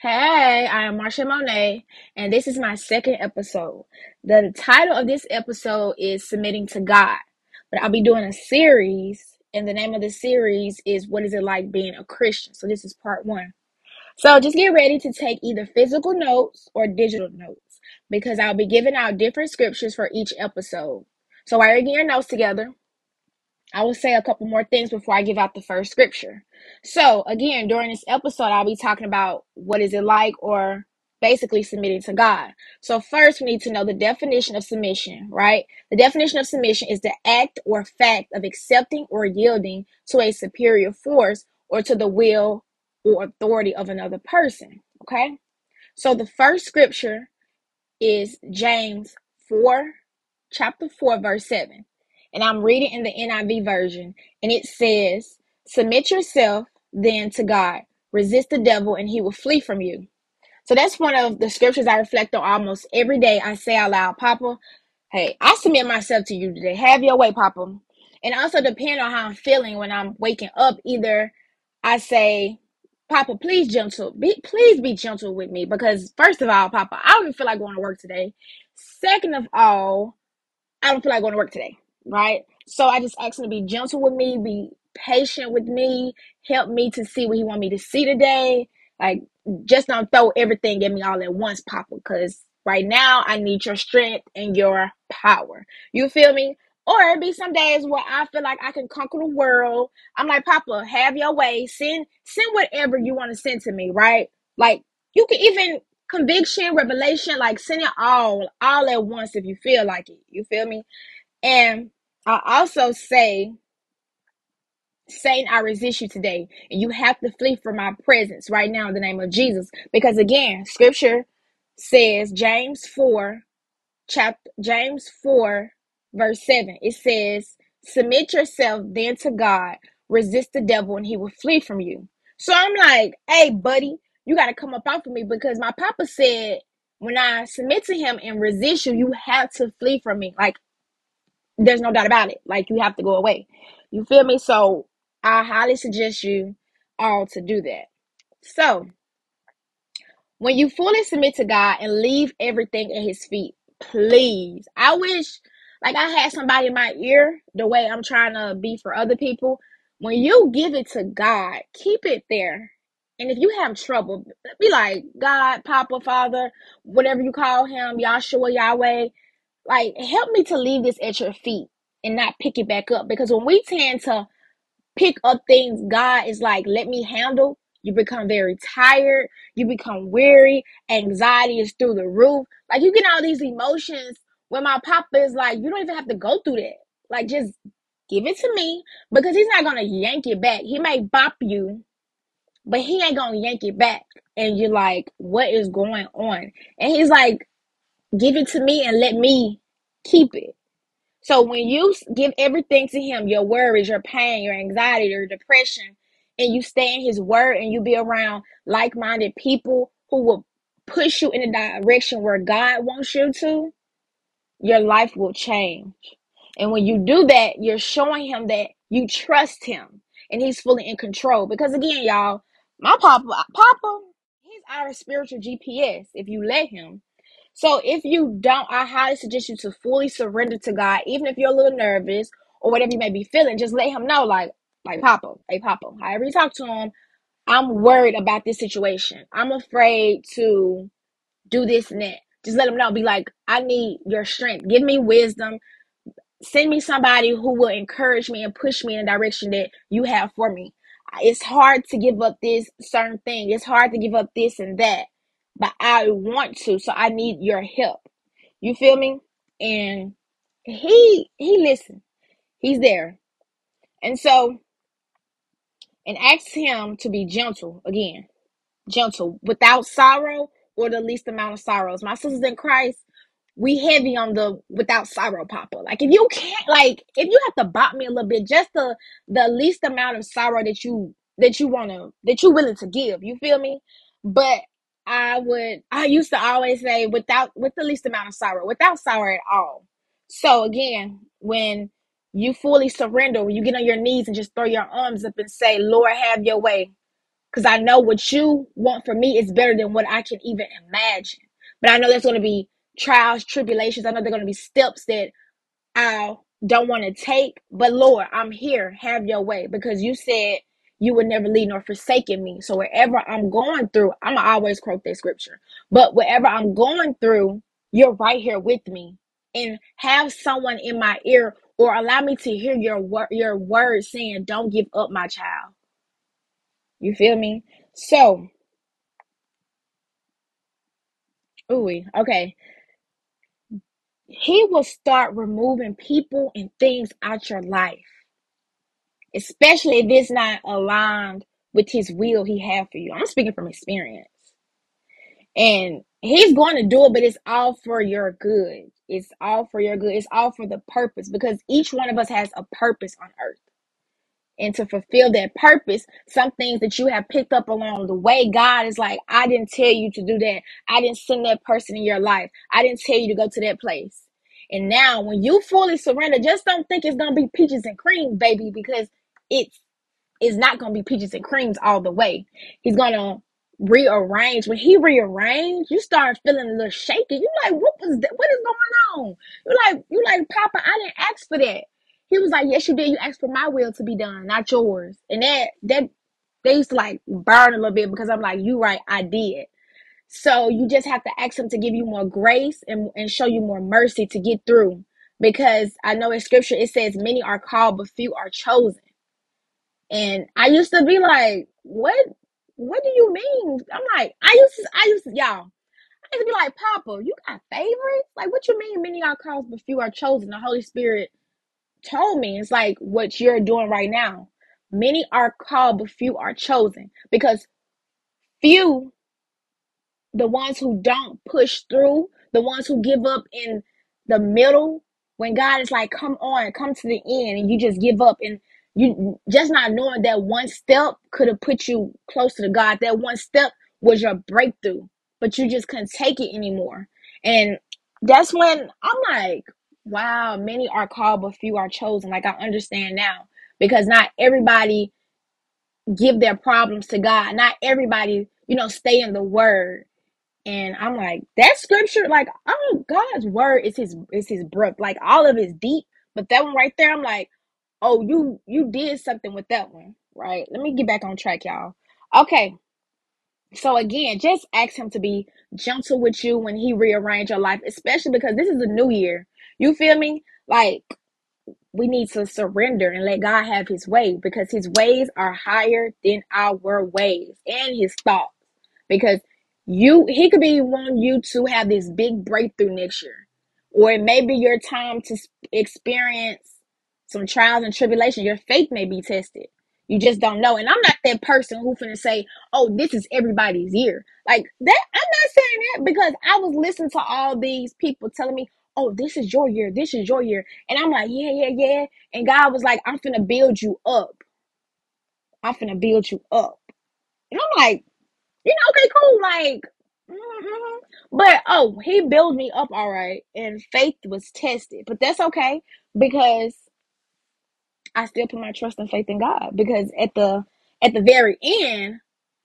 Hey, I am Marsha Monet, and this is my second episode. The title of this episode is Submitting to God, but I'll be doing a series, and the name of the series is What is It Like Being a Christian? So, this is part one. So, just get ready to take either physical notes or digital notes because I'll be giving out different scriptures for each episode. So, while you're getting your notes together, I will say a couple more things before I give out the first scripture. So, again, during this episode, I'll be talking about what is it like or basically submitting to God. So, first, we need to know the definition of submission, right? The definition of submission is the act or fact of accepting or yielding to a superior force or to the will or authority of another person, okay? So, the first scripture is James 4 chapter 4, verse 7. And I'm reading in the NIV version, and it says, Submit yourself then to God, resist the devil, and he will flee from you. So that's one of the scriptures I reflect on almost every day. I say out loud, Papa, hey, I submit myself to you today. Have your way, Papa. And also depend on how I'm feeling when I'm waking up. Either I say, Papa, please gentle, be please be gentle with me because first of all, Papa, I don't even feel like going to work today. Second of all, I don't feel like going to work today, right? So I just ask him to be gentle with me, be patient with me, help me to see what he want me to see today. Like, just don't throw everything at me all at once, Papa, because right now I need your strength and your power. You feel me? Or it be some days where I feel like I can conquer the world. I'm like, Papa, have your way. Send send whatever you want to send to me, right? Like you can even conviction, revelation, like send it all, all at once if you feel like it. You feel me? And I also say, Satan, I resist you today, and you have to flee from my presence right now in the name of Jesus. Because again, scripture says, James 4, chapter James 4, verse 7, it says, Submit yourself then to God, resist the devil, and he will flee from you. So I'm like, hey, buddy, you got to come up off of me because my papa said, when I submit to him and resist you, you have to flee from me. Like, there's no doubt about it. Like, you have to go away. You feel me? So I highly suggest you all to do that. So, when you fully submit to God and leave everything at His feet, please. I wish, like, I had somebody in my ear the way I'm trying to be for other people. When you give it to God, keep it there. And if you have trouble, be like, God, Papa, Father, whatever you call him, Yahshua, Yahweh, like, help me to leave this at your feet and not pick it back up. Because when we tend to pick up things God is like, let me handle, you become very tired, you become weary, anxiety is through the roof. Like you get all these emotions when my papa is like, you don't even have to go through that. Like just give it to me because he's not gonna yank it back. He may bop you, but he ain't gonna yank it back. And you're like, what is going on? And he's like, give it to me and let me keep it. So when you give everything to him, your worries, your pain, your anxiety, your depression, and you stay in his word and you be around like-minded people who will push you in the direction where God wants you to, your life will change. And when you do that, you're showing him that you trust him and he's fully in control. Because again, y'all, my papa, papa, he's our spiritual GPS if you let him. So if you don't, I highly suggest you to fully surrender to God, even if you're a little nervous or whatever you may be feeling. Just let Him know, like, like Papa, hey Papa, however you talk to Him, I'm worried about this situation. I'm afraid to do this and that. Just let Him know. Be like, I need your strength. Give me wisdom. Send me somebody who will encourage me and push me in the direction that you have for me. It's hard to give up this certain thing. It's hard to give up this and that, but I want to. So I need your help. You feel me? And he he listened. He's there. And so and ask him to be gentle again. Gentle without sorrow or the least amount of sorrows. My sisters in Christ, we heavy on the without sorrow papa. Like if you can't like if you have to bop me a little bit, just the the least amount of sorrow that you that you wanna that you willing to give. You feel me? But I would I used to always say without with the least amount of sorrow, without sorrow at all. So again, when you fully surrender, when you get on your knees and just throw your arms up and say, Lord, have your way. because I know what you want for me is better than what I can even imagine. But I know there's going to be trials, tribulations. I know there're going to be steps that I don't want to take. But Lord, I'm here. Have your way because you said you would never leave nor forsaken me. So wherever I'm going through, I'm always quote that scripture. But wherever I'm going through, you're right here with me. And have someone in my ear or allow me to hear your word your word saying, Don't give up, my child. You feel me? So, ooh, okay. He will start removing people and things out your life, especially if it's not aligned with his will he have for you. I'm speaking from experience. And he's going to do it, but it's all for your good. It's all for your good. It's all for the purpose because each one of us has a purpose on earth. and to fulfill that purpose, some things that you have picked up along the way, God is like, I didn't tell you to do that. I didn't send that person in your life. I didn't tell you to go to that place. And now, when you fully surrender, just don't think it's going to be peaches and cream, baby, because it's not to be peaches and creams all the way. He's to rearrange. When he rearranged, you start feeling a little shaky. You like, what was that? What is going on? You like, you like, Papa, I didn't ask for that. He was like, Yes, you did. You asked for my will to be done, not yours. And that that they used to like burn a little bit because I'm like, you right, I did. So you just have to ask him to give you more grace and, and show you more mercy to get through. Because I know in scripture it says many are called, but few are chosen. And I used to be like, What what do you mean? I'm like, I used to I used to y'all. I used to be like, Papa, you got favorites? Like what you mean many are called, but few are chosen? The Holy Spirit told me it's like what you're doing right now. Many are called, but few are chosen because few the ones who don't push through, the ones who give up in the middle, when God is like, come on, come to the end, and you just give up and you just not knowing that one step could have put you closer to God. That one step was your breakthrough, but you just couldn't take it anymore. And that's when I'm like, wow, many are called, but few are chosen. Like I understand now because not everybody give their problems to God. Not everybody, you know, stay in the word and I'm like, that scripture, like, oh, God's word is his is his brook. Like all of it's deep, but that one right there, I'm like, oh, you you did something with that one, right? Let me get back on track, y'all. Okay, so again, just ask him to be gentle with you when he rearrange your life, especially because this is a new year. You feel me? Like we need to surrender and let God have his way because his ways are higher than our ways and his thoughts. Because you he could be wanting you to have this big breakthrough next year. Or it may be your time to experience some trials and tribulation. Your faith may be tested. You just don't know. And I'm not that person who finna say, oh, this is everybody's year. Like that, I'm not saying that because I was listening to all these people telling me, oh, this is your year, this is your year. And I'm like, yeah, yeah, yeah. And God was like, I'm finna build you up. I'm finna build you up. And I'm like, you know, okay, cool. Like, mm-hmm. but oh, he built me up all right, and faith was tested. But that's okay because I still put my trust and faith in God. Because at the at the very end,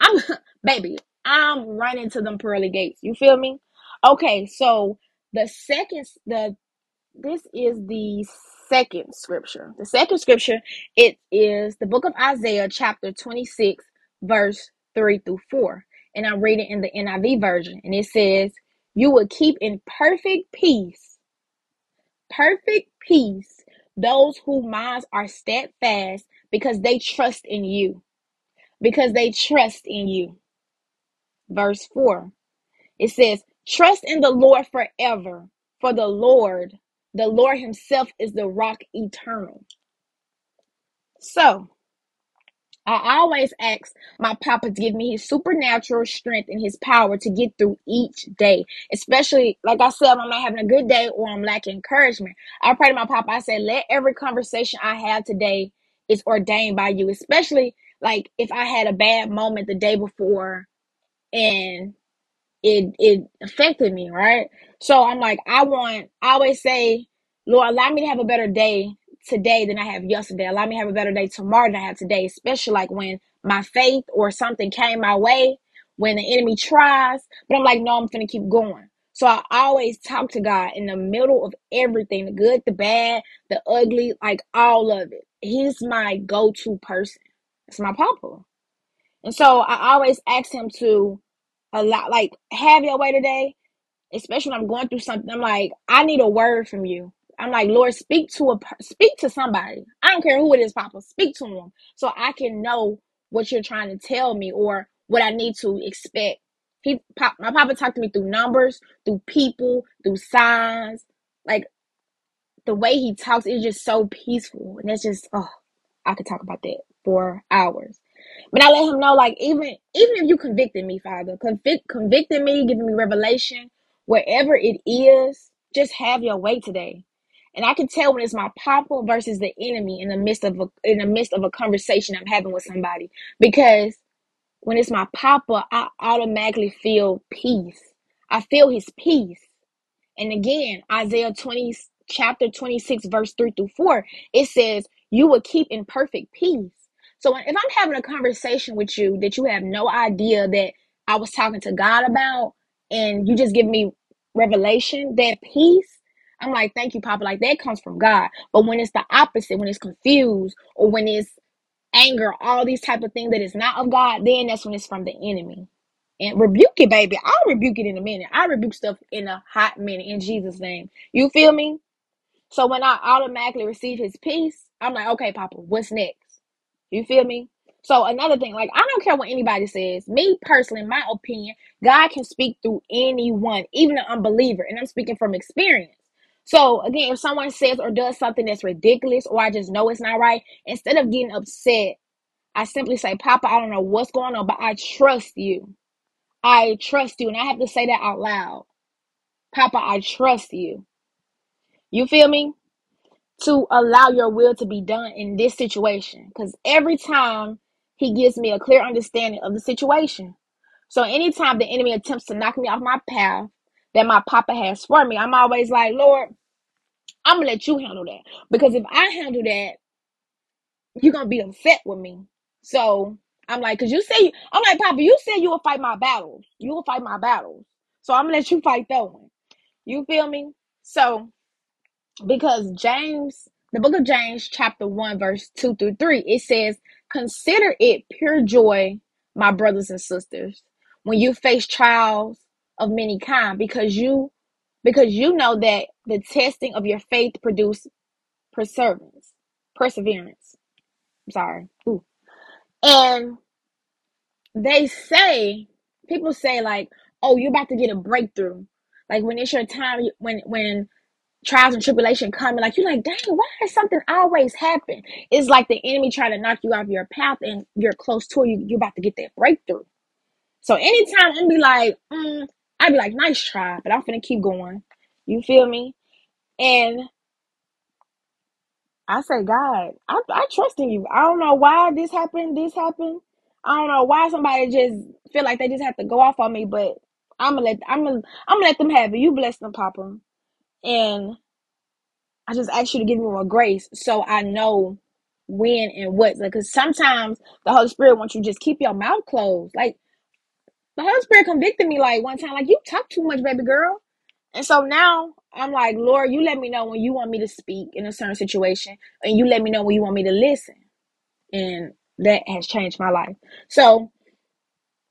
I'm baby, I'm running to them pearly gates. You feel me? Okay, so the second the this is the second scripture. The second scripture it is the book of Isaiah chapter 26 verse 3 through 4. And I'm reading in the NIV version and it says, "You will keep in perfect peace, perfect peace those whose minds are steadfast because they trust in you, because they trust in you." Verse 4. It says, Trust in the Lord forever, for the Lord, the Lord Himself is the rock eternal. So, I always ask my papa to give me his supernatural strength and his power to get through each day. Especially, like I said, I'm not having a good day or I'm lacking encouragement. I pray to my papa, I say, let every conversation I have today is ordained by you. Especially like if I had a bad moment the day before and it it affected me, right? So I'm like, I want I always say, Lord, allow me to have a better day today than I have yesterday. Allow me to have a better day tomorrow than I have today, especially like when my faith or something came my way when the enemy tries. But I'm like, no, I'm gonna keep going. So I always talk to God in the middle of everything, the good, the bad, the ugly, like all of it. He's my go-to person. It's my papa. And so I always ask him to allow like have your way today especially when I'm going through something, I'm like, I need a word from you. I'm like, Lord, speak to a speak to somebody. I don't care who it is, Papa. Speak to them so I can know what you're trying to tell me or what I need to expect. He, pop, my papa talked to me through numbers, through people, through signs. Like the way he talks is just so peaceful, and it's just oh, I could talk about that for hours. But I let him know, like, even even if you convicted me, Father, convict convicting me, giving me revelation, wherever it is, just have your way today. And I can tell when it's my papa versus the enemy in the midst of a in the midst of a conversation I'm having with somebody. Because when it's my papa, I automatically feel peace. I feel his peace. And again, Isaiah 20, chapter 26, verse 3 through 4, it says, You will keep in perfect peace. So if I'm having a conversation with you that you have no idea that I was talking to God about, and you just give me revelation, that peace, I'm like, thank you, Papa. Like that comes from God. But when it's the opposite, when it's confused or when it's anger, all these type of things that is not of God, then that's when it's from the enemy. And rebuke it, baby. I'll rebuke it in a minute. I rebuke stuff in a hot minute in Jesus' name. You feel me? So when I automatically receive his peace, I'm like, okay, Papa, what's next? You feel me? So another thing, like I don't care what anybody says. Me personally, my opinion, God can speak through anyone, even an unbeliever, and I'm speaking from experience. So again, if someone says or does something that's ridiculous, or I just know it's not right, instead of getting upset, I simply say, Papa, I don't know what's going on, but I trust you. I trust you. And I have to say that out loud. Papa, I trust you. You feel me? To allow your will to be done in this situation. Because every time he gives me a clear understanding of the situation. So anytime the enemy attempts to knock me off my path that my papa has for me, I'm always like, Lord, I'm gonna let you handle that. Because if I handle that, you're gonna be upset with me. So I'm like, cause you say I'm like, Papa, you said you will fight my battles. You will fight my battles. So I'm gonna let you fight that one. You feel me? So because James, the book of James, chapter 1, verse 2 through 3, it says, Consider it pure joy, my brothers and sisters, when you face trials of many kind, because you because you know that the testing of your faith produce perseverance. Perseverance. I'm sorry. Ooh. And they say, people say like, oh, you're about to get a breakthrough. Like when it's your time, when when trials and tribulation come, like you're like, dang, why does something always happen? It's like the enemy trying to knock you off your path, and you're close to it. You, you're about to get that breakthrough. So anytime I'm be like, mm, I'd be like, nice try, but I'm gonna keep going. You feel me? And I say, God, I, I trust in you. I don't know why this happened, this happened. I don't know why somebody just feel like they just have to go off on me, but I'm gonna let I'm gonna I'm gonna let them have it. You bless them, Papa, and I just ask you to give me more grace so I know when and what. Like, Because sometimes the Holy Spirit wants you to just keep your mouth closed. Like the Holy Spirit convicted me like one time, like you talk too much, baby girl. And so now I'm like, Lord, you let me know when you want me to speak in a certain situation, and you let me know when you want me to listen. And that has changed my life. So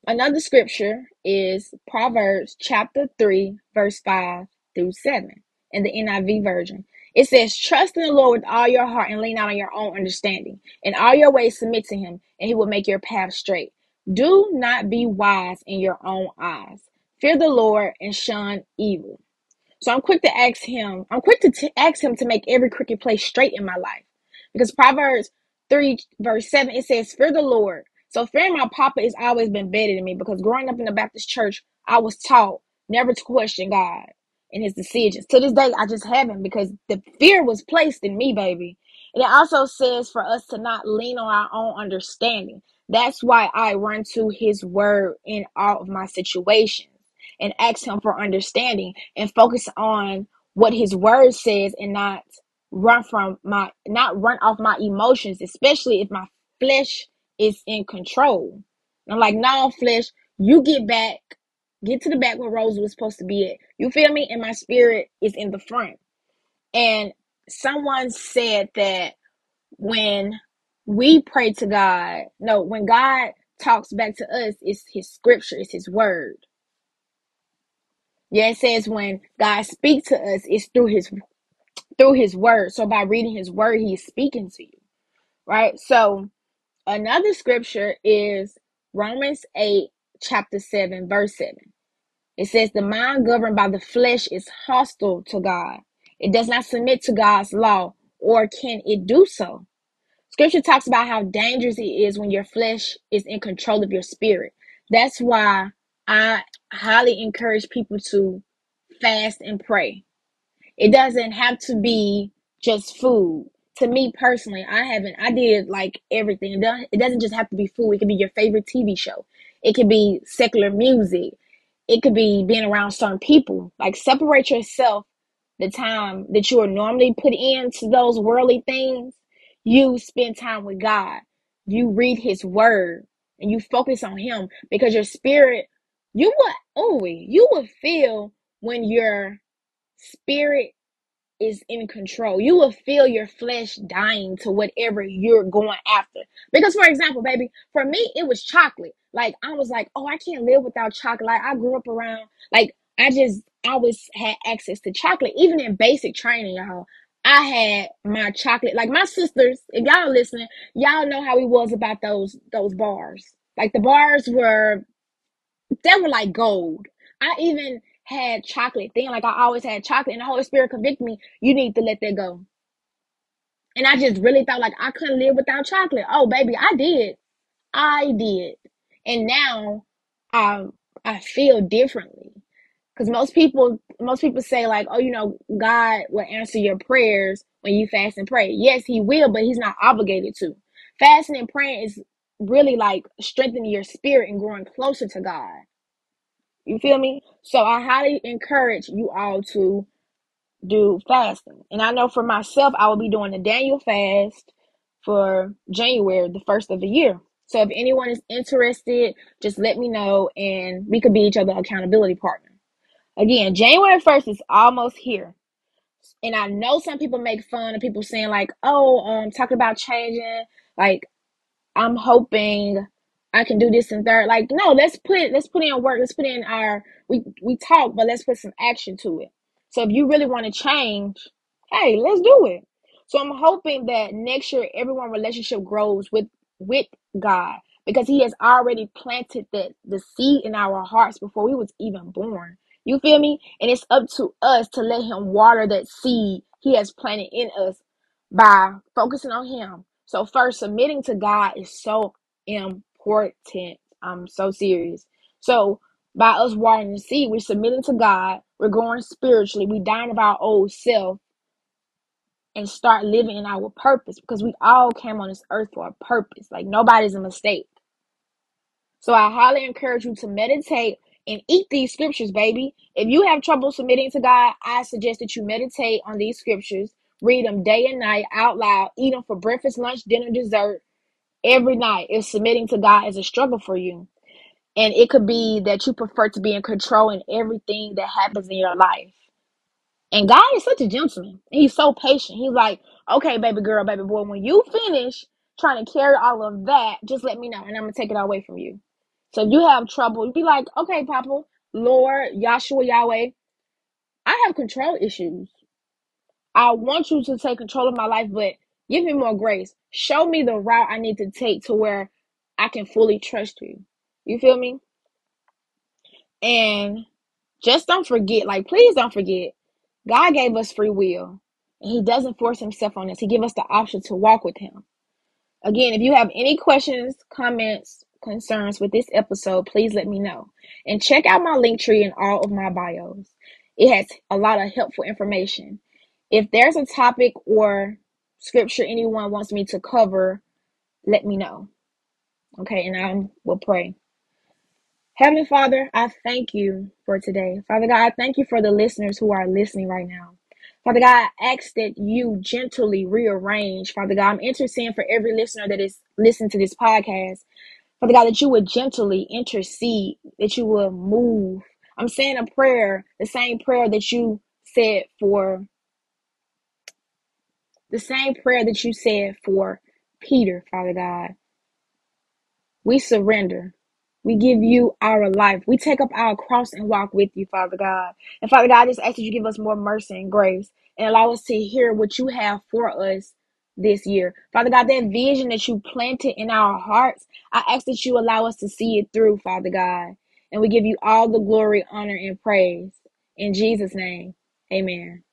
another scripture is Proverbs chapter 3, verse 5 through 7 in the NIV version. It says, Trust in the Lord with all your heart and lean out on your own understanding. In all your ways, submit to him, and he will make your path straight. Do not be wise in your own eyes. Fear the Lord and shun evil. So I'm quick to ask him, I'm quick to t- ask him to make every crooked place straight in my life. Because Proverbs 3, verse 7, it says, Fear the Lord. So fearing my papa has always been better in me because growing up in the Baptist church, I was taught never to question God and his decisions. To this day, I just haven't because the fear was placed in me, baby. And it also says for us to not lean on our own understanding. That's why I run to his word in all of my situations and ask him for understanding and focus on what his word says and not run from my not run off my emotions especially if my flesh is in control. I'm like, no, flesh, you get back, get to the back where Rose was supposed to be at. You feel me? And my spirit is in the front. And someone said that when we pray to God, no, when God talks back to us, it's his scripture, it's his word. Yeah, it says when God speaks to us, it's through his through his word. So by reading his word, he's speaking to you. Right? So another scripture is Romans 8, chapter 7, verse 7. It says, The mind governed by the flesh is hostile to God. It does not submit to God's law, or can it do so? Scripture talks about how dangerous it is when your flesh is in control of your spirit. That's why I highly encourage people to fast and pray. It doesn't have to be just food. To me personally, I haven't, I did like everything. It doesn't, it doesn't just have to be food. It could be your favorite TV show. It could be secular music. It could be being around certain people. Like separate yourself the time that you are normally put into those worldly things. You spend time with God. You read his word and you focus on him because your spirit, you would, oh, you would feel when your spirit is in control. You will feel your flesh dying to whatever you're going after. Because, for example, baby, for me, it was chocolate. Like, I was like, oh, I can't live without chocolate. I grew up around, like, I just always had access to chocolate. Even in basic training, y'all, I had my chocolate. Like, my sisters, if y'all listening, y'all know how we was about those those bars. Like, the bars were they were like gold. I even had chocolate thing. Like I always had chocolate, and the Holy Spirit convicted me. You need to let that go. And I just really thought like I couldn't live without chocolate. Oh, baby, I did. I did. And now I I feel differently. Because most people most people say like, oh, you know, God will answer your prayers when you fast and pray. Yes, he will, but he's not obligated to. Fasting and praying is really like strengthening your spirit and growing closer to God. You feel me? So I highly encourage you all to do fasting. And I know for myself, I will be doing the Daniel fast for January, the first of the year. So if anyone is interested, just let me know and we could be each other accountability partner. Again, January 1st is almost here. And I know some people make fun of people saying like, oh, um, talking about changing, like I'm hoping I can do this and third. Like, no, let's put let's put in work. Let's put in our we we talk, but let's put some action to it. So if you really want to change, hey, let's do it. So I'm hoping that next year everyone relationship grows with with God because He has already planted that the seed in our hearts before we was even born. You feel me? And it's up to us to let Him water that seed He has planted in us by focusing on Him. So first, submitting to God is so important. I'm so serious. So by us watering the seed, we're submitting to God. We're growing spiritually. We dying of our old self and start living in our purpose because we all came on this earth for a purpose. Like nobody's a mistake. So I highly encourage you to meditate and eat these scriptures, baby. If you have trouble submitting to God, I suggest that you meditate on these scriptures, read them day and night out loud, eat them for breakfast, lunch, dinner, dessert every night. If submitting to God is a struggle for you, and it could be that you prefer to be in control in everything that happens in your life. And God is such a gentleman. He's so patient. He's like, okay, baby girl, baby boy, when you finish trying to carry all of that, just let me know and I'm going to take it all away from you. So if you have trouble, you'd be like, okay, Papa, Lord, Yahshua, Yahweh, I have control issues. I want you to take control of my life, but give me more grace. Show me the route I need to take to where I can fully trust you. You feel me? And just don't forget, like, please don't forget, God gave us free will. And He doesn't force Himself on us. He give us the option to walk with Him. Again, if you have any questions, comments, concerns with this episode, please let me know. And check out my Linktree in all of my bios. It has a lot of helpful information. If there's a topic or scripture anyone wants me to cover, let me know. Okay, and I will pray. Heavenly Father, I thank you for today. Father God, I thank you for the listeners who are listening right now. Father God, I ask that you gently rearrange. Father God, I'm interceding for every listener that is listening to this podcast. Father God, that you would gently intercede, that you would move. I'm saying a prayer, the same prayer that you said for the same prayer that you said for Peter, Father God. We surrender. We give you our life. We take up our cross and walk with you, Father God. And Father God, I just ask that you give us more mercy and grace and allow us to hear what you have for us this year. Father God, that vision that you planted in our hearts, I ask that you allow us to see it through, Father God. And we give you all the glory, honor, and praise. In Jesus' name, amen.